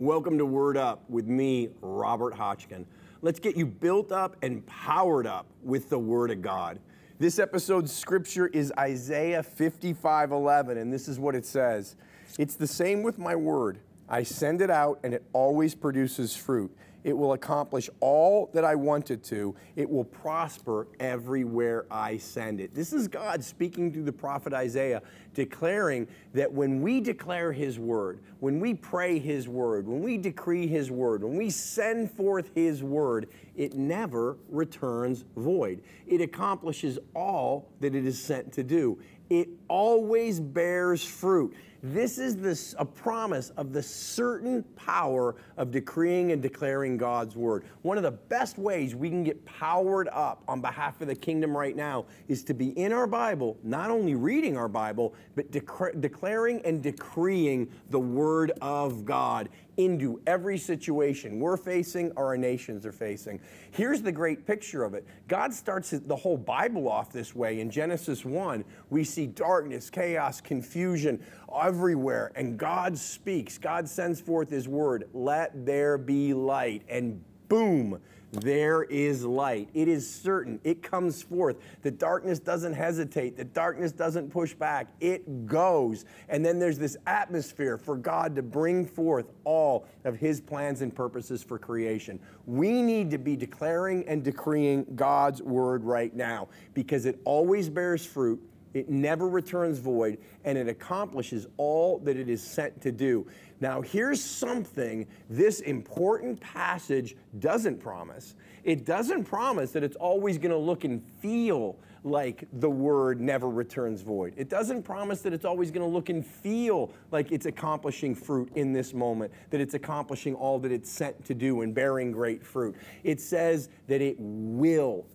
Welcome to Word Up with me, Robert Hotchkin. Let's get you built up and powered up with the Word of God. This episode's scripture is Isaiah 55 11, and this is what it says It's the same with my word. I send it out, and it always produces fruit. It will accomplish all that I want it to. It will prosper everywhere I send it. This is God speaking through the prophet Isaiah, declaring that when we declare His word, when we pray His word, when we decree His word, when we send forth His word, it never returns void. It accomplishes all that it is sent to do. It always bears fruit. This is this, a promise of the certain power of decreeing and declaring God's word. One of the best ways we can get powered up on behalf of the kingdom right now is to be in our Bible, not only reading our Bible, but declaring and decreeing the word of God into every situation we're facing or our nations are facing. Here's the great picture of it God starts the whole Bible off this way. In Genesis 1, we see darkness, chaos, confusion everywhere, and God speaks. God sends forth His word, let there be light, and boom there is light. It is certain. It comes forth. The darkness doesn't hesitate. The darkness doesn't push back. It goes. And then there's this atmosphere for God to bring forth all of His plans and purposes for creation. We need to be declaring and decreeing God's word right now because it always bears fruit. It never returns void, and it accomplishes all that it is sent to do. Now, here's something this important passage doesn't promise. It doesn't promise that it's always going to look and feel like the word never returns void. It doesn't promise that it's always going to look and feel like it's accomplishing fruit in this moment, that it's accomplishing all that it's sent to do and bearing great fruit. It says that it will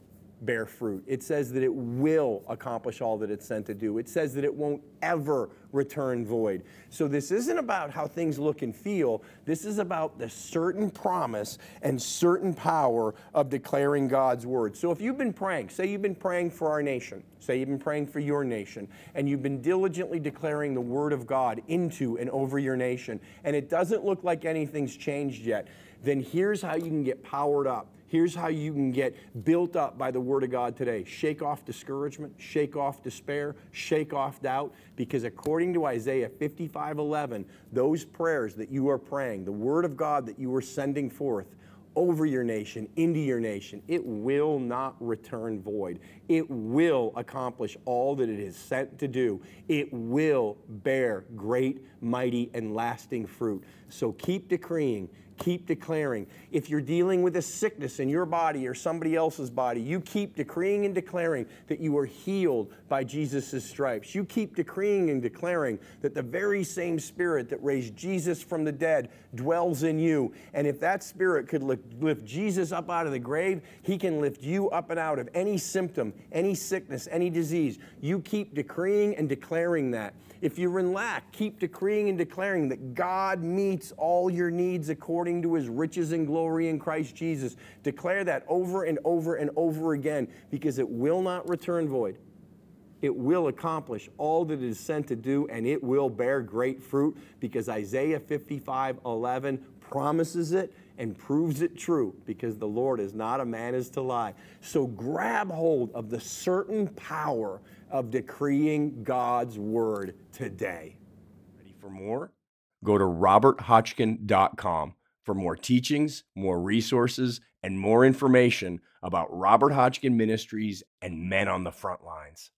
bear fruit. It says that it will accomplish all that it's sent to do. It says that it won't ever return void. So this isn't about how things look and feel. This is about the certain promise and certain power of declaring God's word. So if you've been praying, say you've been praying for our nation, say you've been praying for your nation, and you've been diligently declaring the word of God into and over your nation, and it doesn't look like anything's changed yet, then here's how you can get powered up Here's how you can get built up by the Word of God today. Shake off discouragement, shake off despair, shake off doubt, because according to Isaiah 55 11, those prayers that you are praying, the Word of God that you are sending forth, over your nation, into your nation. It will not return void. It will accomplish all that it is sent to do. It will bear great, mighty, and lasting fruit. So keep decreeing, keep declaring. If you're dealing with a sickness in your body or somebody else's body, you keep decreeing and declaring that you are healed by Jesus' stripes. You keep decreeing and declaring that the very same spirit that raised Jesus from the dead dwells in you. And if that spirit could lift Jesus up out of the grave, he can lift you up and out of any symptom, any sickness, any disease. You keep decreeing and declaring that. If you're in lack, keep decreeing and declaring that God meets all your needs according to his riches and glory in Christ Jesus. Declare that over and over and over again because it will not return void. It will accomplish all that it is sent to do and it will bear great fruit because Isaiah 55 11 promises it and proves it true because the Lord is not a man as to lie. So grab hold of the certain power of decreeing God's word today. Ready for more? Go to roberthotchkin.com for more teachings, more resources, and more information about Robert Hotchkin Ministries and men on the front lines.